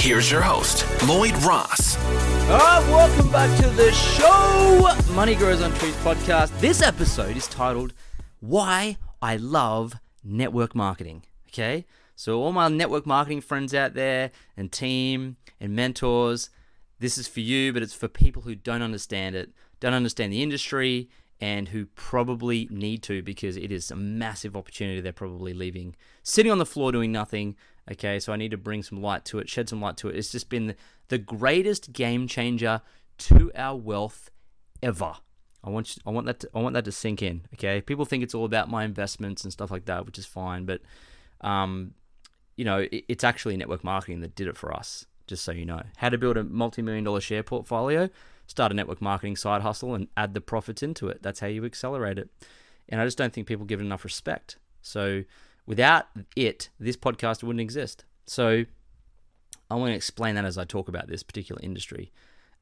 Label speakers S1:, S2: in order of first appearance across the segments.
S1: Here's your host, Lloyd Ross.
S2: Ah, welcome back to the show, Money Grows on Trees podcast. This episode is titled "Why I Love Network Marketing." Okay, so all my network marketing friends out there, and team and mentors, this is for you, but it's for people who don't understand it, don't understand the industry, and who probably need to because it is a massive opportunity. They're probably leaving, sitting on the floor doing nothing. Okay, so I need to bring some light to it, shed some light to it. It's just been the, greatest game changer to our wealth ever. I want you, I want that to, I want that to sink in. Okay, people think it's all about my investments and stuff like that, which is fine, but um, you know, it, it's actually network marketing that did it for us. Just so you know, how to build a multi-million dollar share portfolio, start a network marketing side hustle, and add the profits into it. That's how you accelerate it. And I just don't think people give it enough respect. So without it, this podcast wouldn't exist. So I want to explain that as I talk about this particular industry.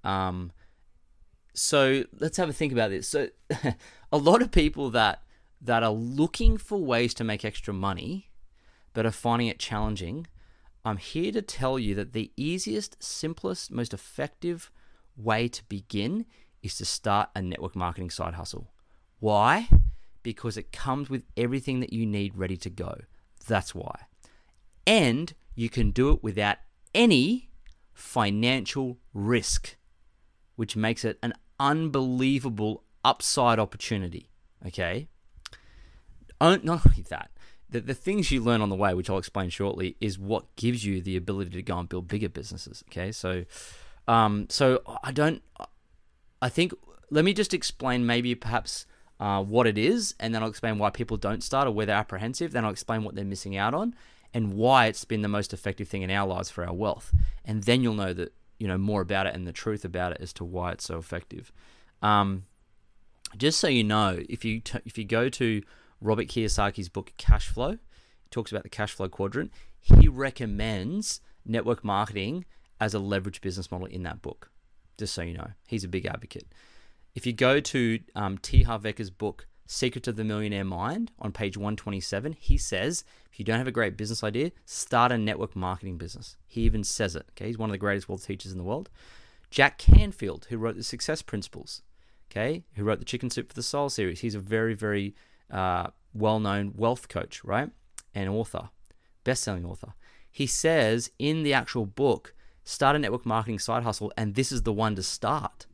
S2: Um, so let's have a think about this. So a lot of people that that are looking for ways to make extra money, but are finding it challenging. I'm here to tell you that the easiest, simplest, most effective way to begin is to start a network marketing side hustle. Why? Because it comes with everything that you need ready to go. That's why. And you can do it without any financial risk, which makes it an unbelievable upside opportunity. Okay? Oh, not only that, the, the things you learn on the way, which I'll explain shortly, is what gives you the ability to go and build bigger businesses. Okay, so, um, so I don't. I think let me just explain maybe perhaps uh, what it is, and then I'll explain why people don't start or where they're apprehensive. Then I'll explain what they're missing out on, and why it's been the most effective thing in our lives for our wealth. And then you'll know that you know more about it and the truth about it as to why it's so effective. Um, just so you know, if you t- if you go to Robert Kiyosaki's book Cash Flow, he talks about the cash flow quadrant. He recommends network marketing as a leverage business model in that book. Just so you know, he's a big advocate. If you go to um, T. Harv Eker's book Secret of the Millionaire Mind on page 127, he says if you don't have a great business idea, start a network marketing business. He even says it. Okay, he's one of the greatest wealth teachers in the world. Jack Canfield, who wrote the Success Principles, okay, who wrote the Chicken Soup for the Soul series, he's a very, very uh, well known wealth coach, right? And author, best selling author. He says in the actual book, start a network marketing side hustle, and this is the one to start.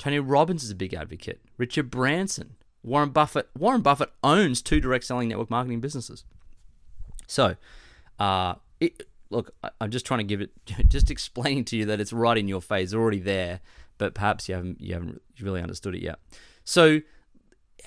S2: Tony Robbins is a big advocate. Richard Branson, Warren Buffett. Warren Buffett owns two direct selling network marketing businesses. So, uh, it, look, I, I'm just trying to give it, just explaining to you that it's right in your face, already there, but perhaps you haven't you haven't really understood it yet. So,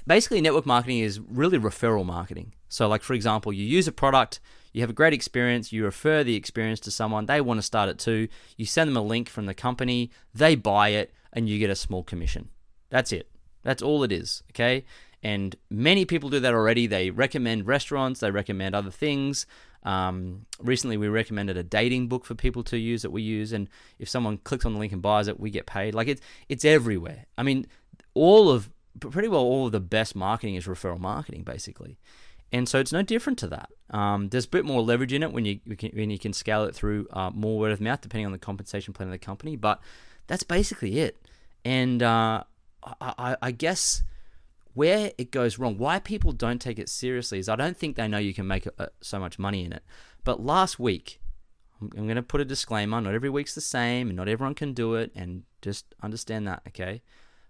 S2: basically network marketing is really referral marketing. So like for example, you use a product, you have a great experience, you refer the experience to someone, they want to start it too, you send them a link from the company, they buy it and you get a small commission. That's it. That's all it is, okay? And many people do that already. They recommend restaurants, they recommend other things. Um, recently, we recommended a dating book for people to use that we use, and if someone clicks on the link and buys it, we get paid. Like it's it's everywhere. I mean, all of pretty well all of the best marketing is referral marketing, basically. And so it's no different to that. Um, there's a bit more leverage in it when you when you can scale it through uh, more word of mouth, depending on the compensation plan of the company. But that's basically it. And uh, I, I, guess where it goes wrong, why people don't take it seriously, is I don't think they know you can make uh, so much money in it. But last week, I'm, I'm going to put a disclaimer: not every week's the same, and not everyone can do it, and just understand that, okay?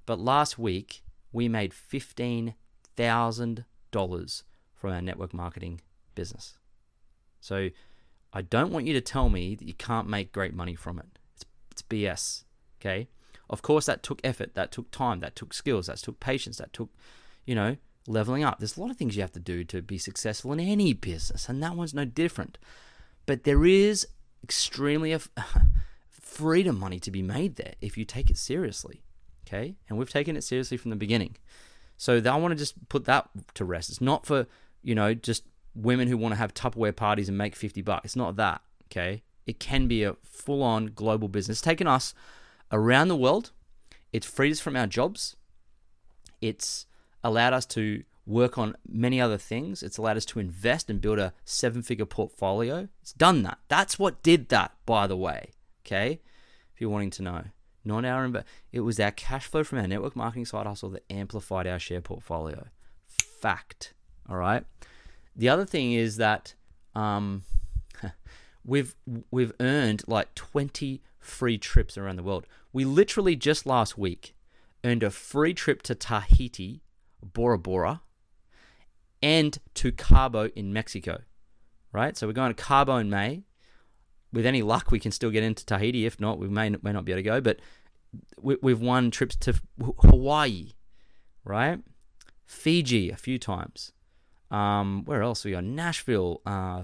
S2: But last week, we made fifteen thousand dollars from our network marketing business. So I don't want you to tell me that you can't make great money from it. It's, it's BS. Okay. Of course, that took effort, that took time, that took skills, that took patience, that took, you know, leveling up. There's a lot of things you have to do to be successful in any business, and that one's no different. But there is extremely freedom money to be made there if you take it seriously. Okay, and we've taken it seriously from the beginning. So I want to just put that to rest. It's not for you know just women who want to have Tupperware parties and make fifty bucks. It's not that. Okay, it can be a full-on global business. It's taken us around the world. It's freed us from our jobs. It's allowed us to work on many other things. It's allowed us to invest and build a seven figure portfolio. It's done that. That's what did that, by the way. Okay? If you're wanting to know. Not our inv- it was our cash flow from our network marketing side hustle that amplified our share portfolio. Fact. All right. The other thing is that um, we've we've earned like 20 free trips around the world. We literally just last week earned a free trip to Tahiti, Bora Bora, and to Cabo in Mexico. Right? So we're going to Cabo in May. With any luck, we can still get into Tahiti. If not, we may, may not be able to go. But we, we've won trips to Hawaii, right? Fiji a few times. Um, where else? We got Nashville. Uh,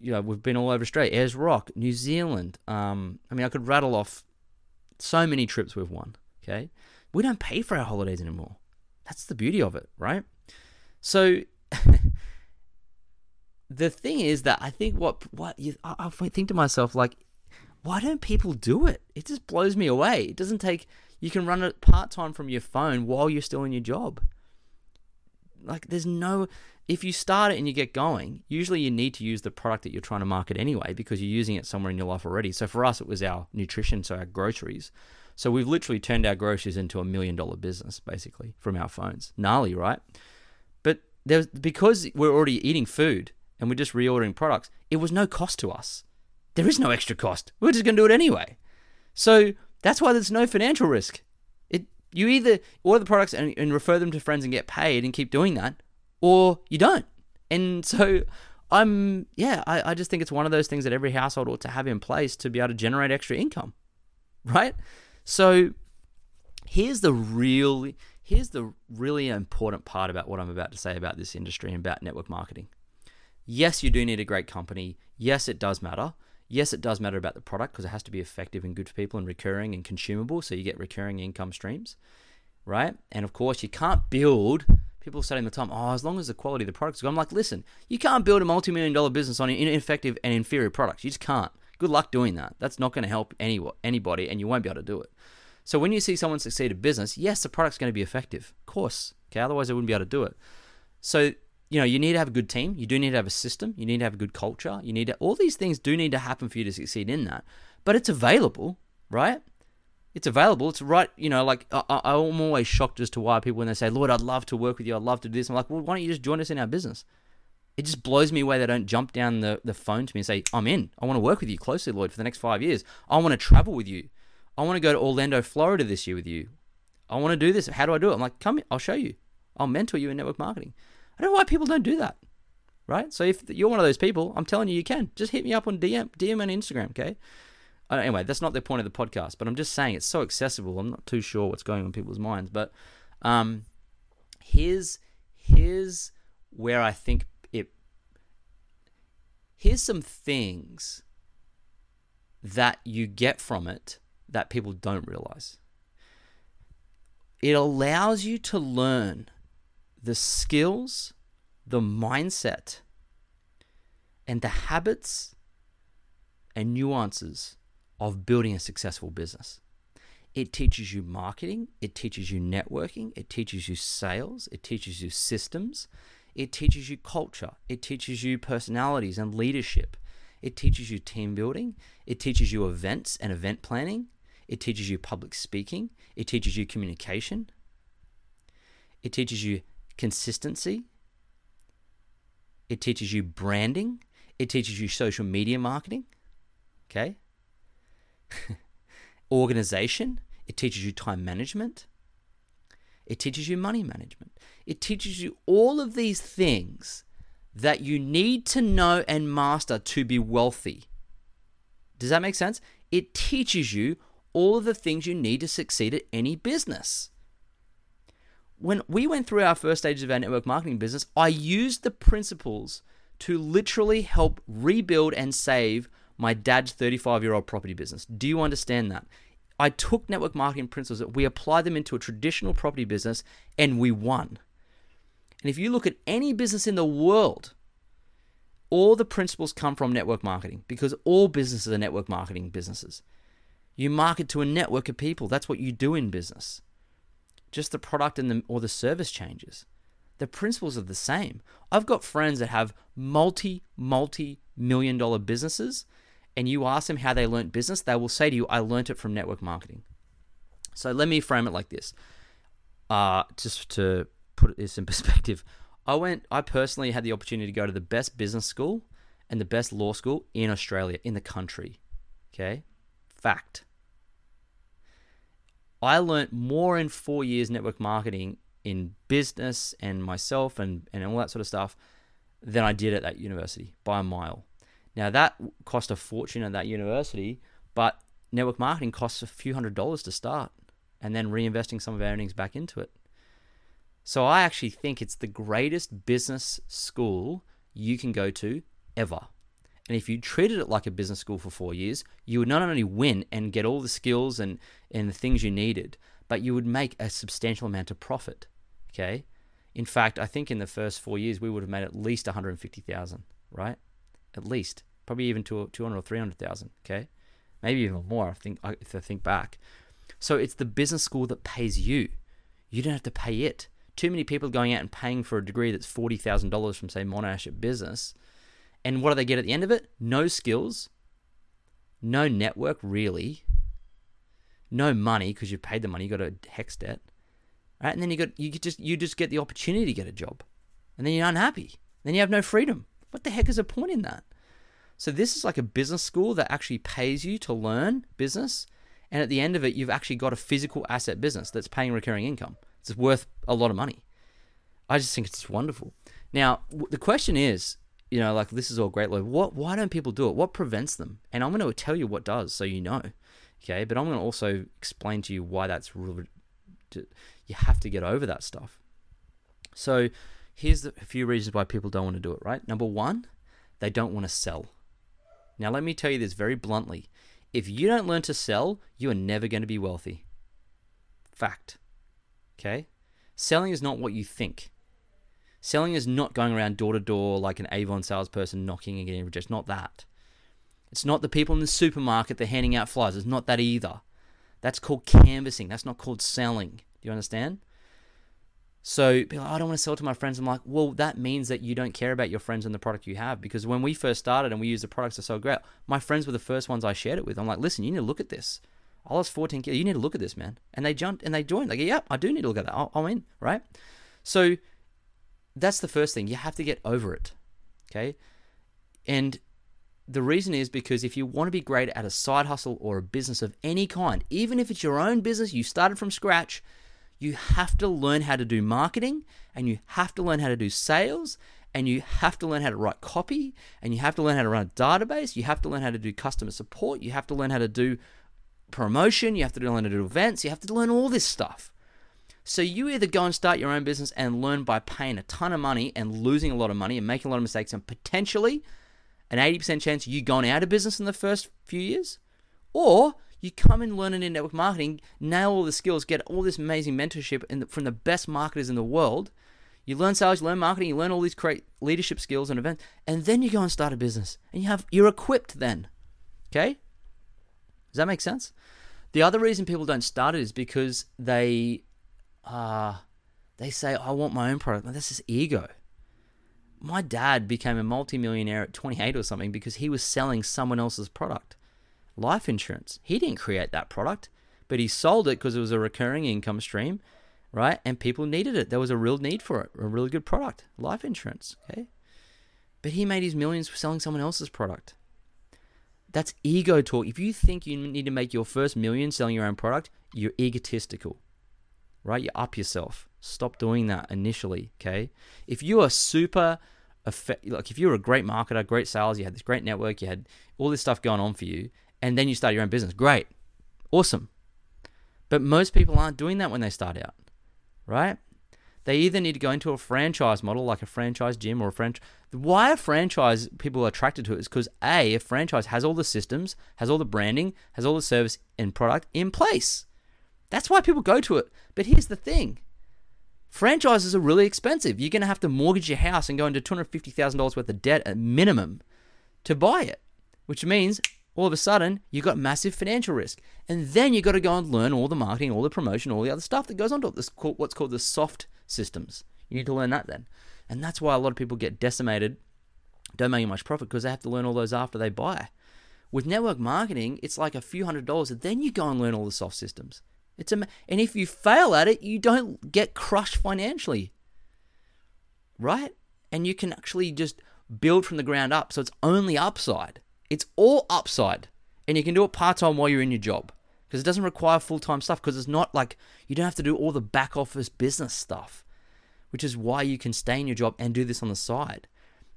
S2: you know, we've been all over Australia, Ayers Rock, New Zealand. Um, I mean, I could rattle off so many trips we've won. Okay, we don't pay for our holidays anymore. That's the beauty of it, right? So the thing is that I think what what you, I, I think to myself like, why don't people do it? It just blows me away. It doesn't take. You can run it part time from your phone while you're still in your job. Like there's no. If you start it and you get going, usually you need to use the product that you're trying to market anyway because you're using it somewhere in your life already. So for us, it was our nutrition, so our groceries. So we've literally turned our groceries into a million dollar business basically from our phones. Gnarly, right? But there's because we're already eating food and we're just reordering products, it was no cost to us. There is no extra cost. We're just going to do it anyway. So that's why there's no financial risk. It you either order the products and, and refer them to friends and get paid and keep doing that, or you don't. And so I'm yeah, I, I just think it's one of those things that every household ought to have in place to be able to generate extra income. Right? So here's the real here's the really important part about what I'm about to say about this industry and about network marketing. Yes, you do need a great company. Yes, it does matter. Yes, it does matter about the product because it has to be effective and good for people and recurring and consumable so you get recurring income streams, right? And of course, you can't build people are saying the time, oh, as long as the quality of the products good. I'm like, listen, you can't build a multi million dollar business on ineffective and inferior products. You just can't. Good luck doing that. That's not going to help any, anybody and you won't be able to do it. So when you see someone succeed in business, yes, the product's going to be effective. Of course. Okay. Otherwise, they wouldn't be able to do it. So you know, you need to have a good team. You do need to have a system. You need to have a good culture. You need to, all these things do need to happen for you to succeed in that. But it's available, right? It's available. It's right. You know, like I, I'm always shocked as to why people when they say, "Lloyd, I'd love to work with you. I'd love to do this." I'm like, well, why don't you just join us in our business? It just blows me away they don't jump down the, the phone to me and say, I'm in. I want to work with you closely, Lloyd, for the next five years. I want to travel with you. I want to go to Orlando, Florida this year with you. I want to do this. How do I do it? I'm like, come, I'll show you. I'll mentor you in network marketing. I don't know why people don't do that, right? So if you're one of those people, I'm telling you, you can. Just hit me up on DM, DM and Instagram, okay? Anyway, that's not the point of the podcast, but I'm just saying it's so accessible. I'm not too sure what's going on in people's minds, but um, here's here's where I think it. Here's some things that you get from it that people don't realize. It allows you to learn the skills, the mindset, and the habits and nuances of building a successful business. It teaches you marketing, it teaches you networking, it teaches you sales, it teaches you systems, it teaches you culture, it teaches you personalities and leadership, it teaches you team building, it teaches you events and event planning, it teaches you public speaking, it teaches you communication, it teaches you consistency. It teaches you branding. It teaches you social media marketing. Okay. Organization. It teaches you time management. It teaches you money management. It teaches you all of these things that you need to know and master to be wealthy. Does that make sense? It teaches you all of the things you need to succeed at any business when we went through our first stages of our network marketing business, I used the principles to literally help rebuild and save my dad's 35 year old property business. Do you understand that? I took network marketing principles, we applied them into a traditional property business, and we won. And if you look at any business in the world, all the principles come from network marketing because all businesses are network marketing businesses. You market to a network of people. That's what you do in business. Just the product and the or the service changes. The principles are the same. I've got friends that have multi, multi million dollar businesses, and you ask them how they learnt business, they will say to you, I learnt it from network marketing. So let me frame it like this. Uh, just to put this in perspective, I went, I personally had the opportunity to go to the best business school and the best law school in Australia, in the country. Okay? Fact. I learnt more in four years network marketing in business and myself and, and all that sort of stuff than I did at that university by a mile. Now, that cost a fortune at that university, but network marketing costs a few hundred dollars to start and then reinvesting some of our earnings back into it. So I actually think it's the greatest business school you can go to ever. And if you treated it like a business school for four years, you would not only win and get all the skills and, and the things you needed, but you would make a substantial amount of profit. Okay. In fact, I think in the first four years, we would have made at least 150,000, right? At least. Probably even to 200 or 300,000. Okay. Maybe even more, I think, if I think back. So it's the business school that pays you. You don't have to pay it. Too many people going out and paying for a degree that's $40,000 from, say, Monash at business and what do they get at the end of it? No skills, no network really, no money because you've paid the money, you got a HECS debt, right? And then you got you just you just get the opportunity to get a job, and then you're unhappy. Then you have no freedom. What the heck is the point in that? So this is like a business school that actually pays you to learn business, and at the end of it, you've actually got a physical asset business that's paying recurring income. It's worth a lot of money. I just think it's wonderful. Now the question is, you know, like this is all great. Like, what? Why don't people do it? What prevents them? And I'm going to tell you what does, so you know. Okay, but I'm going to also explain to you why that's really. You have to get over that stuff. So, here's a few reasons why people don't want to do it. Right, number one, they don't want to sell. Now, let me tell you this very bluntly: if you don't learn to sell, you are never going to be wealthy. Fact. Okay, selling is not what you think. Selling is not going around door to door like an Avon salesperson knocking and getting rejected. Not that. It's not the people in the supermarket that are handing out flyers. It's not that either. That's called canvassing. That's not called selling. Do you understand? So people, like, oh, I don't want to sell to my friends. I'm like, well, that means that you don't care about your friends and the product you have. Because when we first started and we used the products are so great, my friends were the first ones I shared it with. I'm like, listen, you need to look at this. I lost 14 kilos. You need to look at this, man. And they jumped and they joined. Like, yeah, I do need to look at that. I'm in, right? So that's the first thing. You have to get over it. Okay? And the reason is because if you want to be great at a side hustle or a business of any kind, even if it's your own business, you started from scratch, you have to learn how to do marketing and you have to learn how to do sales and you have to learn how to write copy and you have to learn how to run a database. You have to learn how to do customer support. You have to learn how to do promotion. You have to learn how to do events. You have to learn all this stuff. So you either go and start your own business and learn by paying a ton of money and losing a lot of money and making a lot of mistakes and potentially an 80% chance you going out of business in the first few years, or you come and learn it in network marketing, nail all the skills, get all this amazing mentorship the, from the best marketers in the world. You learn sales, you learn marketing, you learn all these great leadership skills and events, and then you go and start a business, and you have you're equipped then. Okay, does that make sense? The other reason people don't start it is because they uh, they say, I want my own product. this is ego. My dad became a multimillionaire at 28 or something because he was selling someone else's product. Life insurance. He didn't create that product, but he sold it because it was a recurring income stream, right? And people needed it. There was a real need for it, a really good product, life insurance, okay? But he made his millions selling someone else's product. That's ego talk. If you think you need to make your first million selling your own product, you're egotistical right? You up yourself. Stop doing that initially, okay? If you are super effect, like if you were a great marketer, great sales, you had this great network, you had all this stuff going on for you, and then you start your own business, great, awesome. But most people aren't doing that when they start out, right? They either need to go into a franchise model, like a franchise gym or a franchise. Why a franchise people are attracted to it is because A, a franchise has all the systems, has all the branding, has all the service and product in place. That's why people go to it. But here's the thing franchises are really expensive. You're going to have to mortgage your house and go into $250,000 worth of debt at minimum to buy it, which means all of a sudden you've got massive financial risk. And then you've got to go and learn all the marketing, all the promotion, all the other stuff that goes on to. This what's called the soft systems. You need to learn that then. And that's why a lot of people get decimated, don't make much profit because they have to learn all those after they buy. With network marketing, it's like a few hundred dollars, and then you go and learn all the soft systems. It's a, and if you fail at it, you don't get crushed financially, right? And you can actually just build from the ground up. So it's only upside. It's all upside, and you can do it part time while you're in your job because it doesn't require full time stuff. Because it's not like you don't have to do all the back office business stuff, which is why you can stay in your job and do this on the side.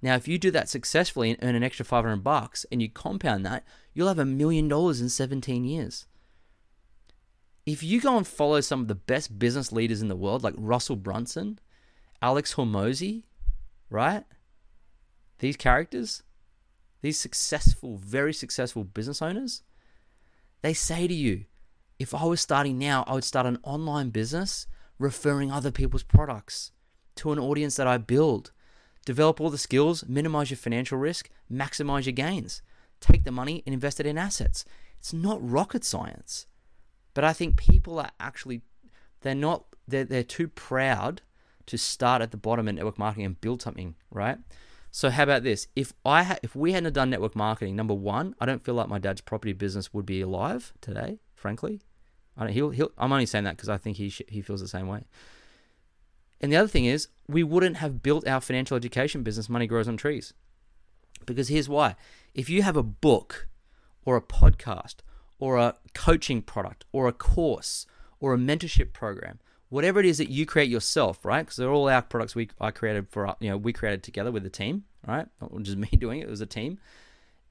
S2: Now, if you do that successfully and earn an extra 500 bucks and you compound that, you'll have a million dollars in 17 years. If you go and follow some of the best business leaders in the world, like Russell Brunson, Alex Hormozi, right? These characters, these successful, very successful business owners, they say to you, if I was starting now, I would start an online business referring other people's products to an audience that I build. Develop all the skills, minimize your financial risk, maximize your gains. Take the money and invest it in assets. It's not rocket science. But I think people are actually they're not they're, they're too proud to start at the bottom in network marketing and build something, right? So how about this? If I ha- if we hadn't done network marketing, number one, I don't feel like my dad's property business would be alive today. Frankly, I don't. He'll, he'll I'm only saying that because I think he sh- he feels the same way. And the other thing is, we wouldn't have built our financial education business, Money Grows on Trees. Because here's why: if you have a book, or a podcast, or a coaching product, or a course, or a mentorship program, whatever it is that you create yourself, right? Because they're all our products we I created for uh, you know we created together with the team, right? Not just me doing it; it was a team.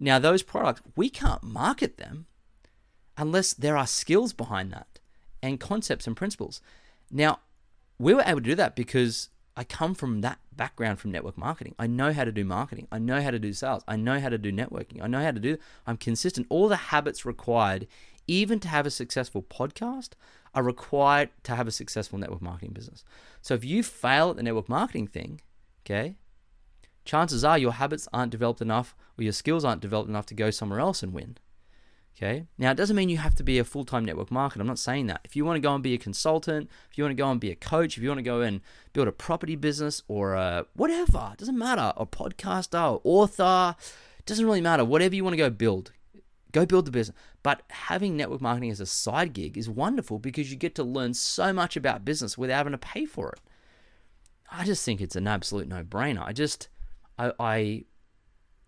S2: Now those products we can't market them unless there are skills behind that and concepts and principles. Now we were able to do that because I come from that background from network marketing. I know how to do marketing. I know how to do sales. I know how to do networking. I know how to do. I'm consistent. All the habits required, even to have a successful podcast, are required to have a successful network marketing business. So if you fail at the network marketing thing, okay, chances are your habits aren't developed enough or your skills aren't developed enough to go somewhere else and win. Okay. Now, it doesn't mean you have to be a full time network marketer. I'm not saying that. If you want to go and be a consultant, if you want to go and be a coach, if you want to go and build a property business or a whatever, it doesn't matter. A podcaster, or author, doesn't really matter. Whatever you want to go build, go build the business. But having network marketing as a side gig is wonderful because you get to learn so much about business without having to pay for it. I just think it's an absolute no brainer. I just, I, I,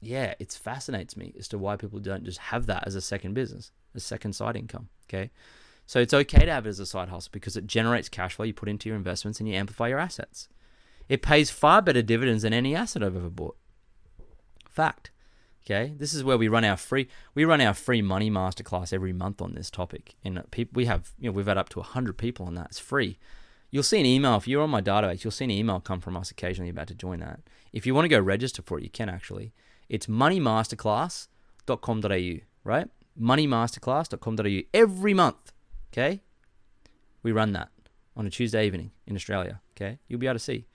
S2: yeah, it fascinates me as to why people don't just have that as a second business, a second side income. Okay. So it's okay to have it as a side hustle because it generates cash flow you put into your investments and you amplify your assets. It pays far better dividends than any asset I've ever bought. Fact. Okay, this is where we run our free we run our free money masterclass every month on this topic, and uh, people we have you know we've had up to hundred people on that. It's free. You'll see an email if you're on my database. You'll see an email come from us occasionally about to join that. If you want to go register for it, you can actually. It's moneymasterclass.com.au, right? Moneymasterclass.com.au every month. Okay, we run that on a Tuesday evening in Australia. Okay, you'll be able to see.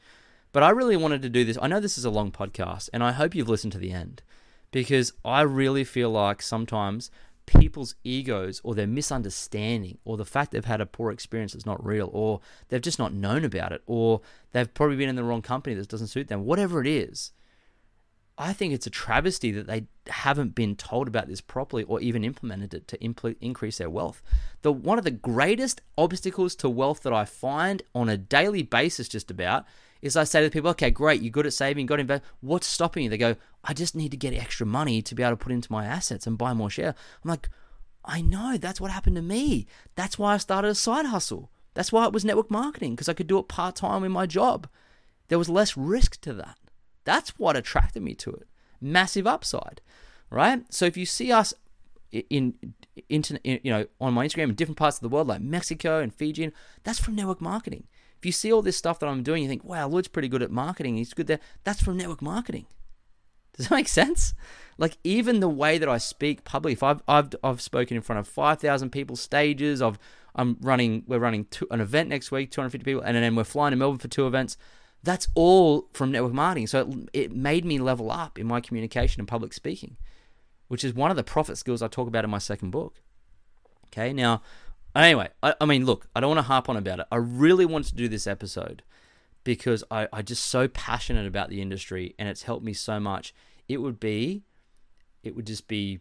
S2: But I really wanted to do this. I know this is a long podcast, and I hope you've listened to the end because I really feel like sometimes people's egos or their misunderstanding or the fact they've had a poor experience that's not real or they've just not known about it or they've probably been in the wrong company that doesn't suit them, whatever it is. I think it's a travesty that they haven't been told about this properly or even implemented it to impl- increase their wealth. The one of the greatest obstacles to wealth that I find on a daily basis just about is I say to people, okay, great, you're good at saving, got invest. What's stopping you? They go, I just need to get extra money to be able to put into my assets and buy more share. I'm like, I know that's what happened to me. That's why I started a side hustle. That's why it was network marketing because I could do it part time in my job. There was less risk to that. That's what attracted me to it. Massive upside, right? So if you see us in, in, in you know on my Instagram in different parts of the world like Mexico and Fiji, that's from network marketing. You see all this stuff that I'm doing, you think, wow, Lloyd's pretty good at marketing. He's good there. That's from network marketing. Does that make sense? Like even the way that I speak publicly, if I've I've, I've spoken in front of five thousand people, stages. I've I'm running. We're running two, an event next week, 250 people, and then we're flying to Melbourne for two events. That's all from network marketing. So it, it made me level up in my communication and public speaking, which is one of the profit skills I talk about in my second book. Okay, now Anyway, I, I, mean, look, I don't want to harp on about it. I really wanted to do this episode because I, I just so passionate about the industry and it's helped me so much. It would be, it would just be,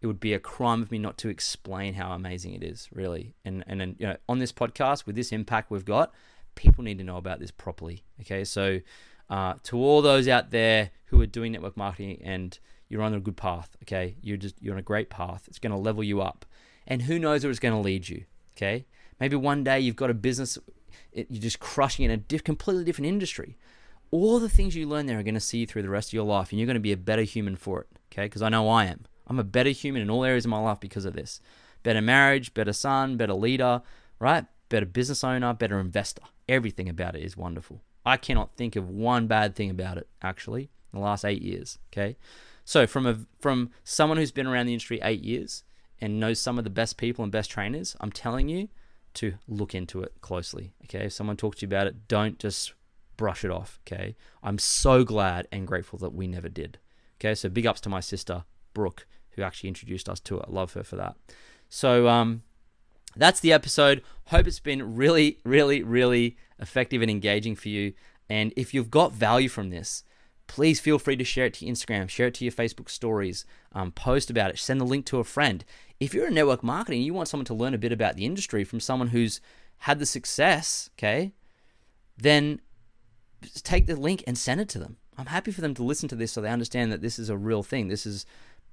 S2: it would be a crime of me not to explain how amazing it is, really. And and then you know, on this podcast with this impact we've got, people need to know about this properly. Okay, so uh, to all those out there who are doing network marketing and you're on a good path, okay, you're just you're on a great path. It's going to level you up, and who knows where it's going to lead you. Okay, maybe one day you've got a business, you're just crushing in a diff, completely different industry. All the things you learn there are going to see you through the rest of your life, and you're going to be a better human for it. Okay, because I know I am. I'm a better human in all areas of my life because of this. Better marriage, better son, better leader, right? Better business owner, better investor. Everything about it is wonderful. I cannot think of one bad thing about it actually in the last eight years. Okay, so from a from someone who's been around the industry eight years, and knows some of the best people and best trainers, I'm telling you to look into it closely. Okay. If someone talks to you about it, don't just brush it off. Okay. I'm so glad and grateful that we never did. Okay. So big ups to my sister, Brooke, who actually introduced us to it. I love her for that. So, um, that's the episode. Hope it's been really, really, really effective and engaging for you. And if you've got value from this, please feel free to share it to Instagram, share it to your Facebook stories, um, post about it, send the link to a friend if you're in network marketing, you want someone to learn a bit about the industry from someone who's had the success, okay, then take the link and send it to them. I'm happy for them to listen to this so they understand that this is a real thing. This is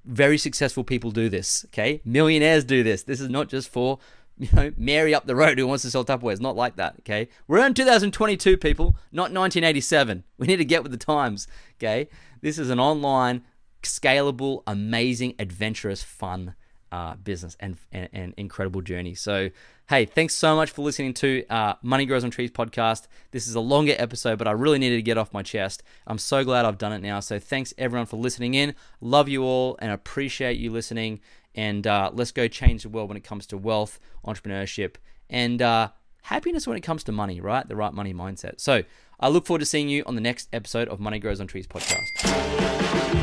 S2: very successful people do this, okay? Millionaires do this. This is not just for, you know, Mary up the road who wants to sell Tupperware. It's not like that, okay? We're in 2022, people, not 1987. We need to get with the times, okay? This is an online, scalable, amazing, adventurous, fun uh, business and, and, and, incredible journey. So, hey, thanks so much for listening to uh, Money Grows on Trees podcast. This is a longer episode, but I really needed to get off my chest. I'm so glad I've done it now. So, thanks everyone for listening in. Love you all and appreciate you listening. And uh, let's go change the world when it comes to wealth, entrepreneurship, and uh, happiness when it comes to money, right? The right money mindset. So, I look forward to seeing you on the next episode of Money Grows on Trees podcast.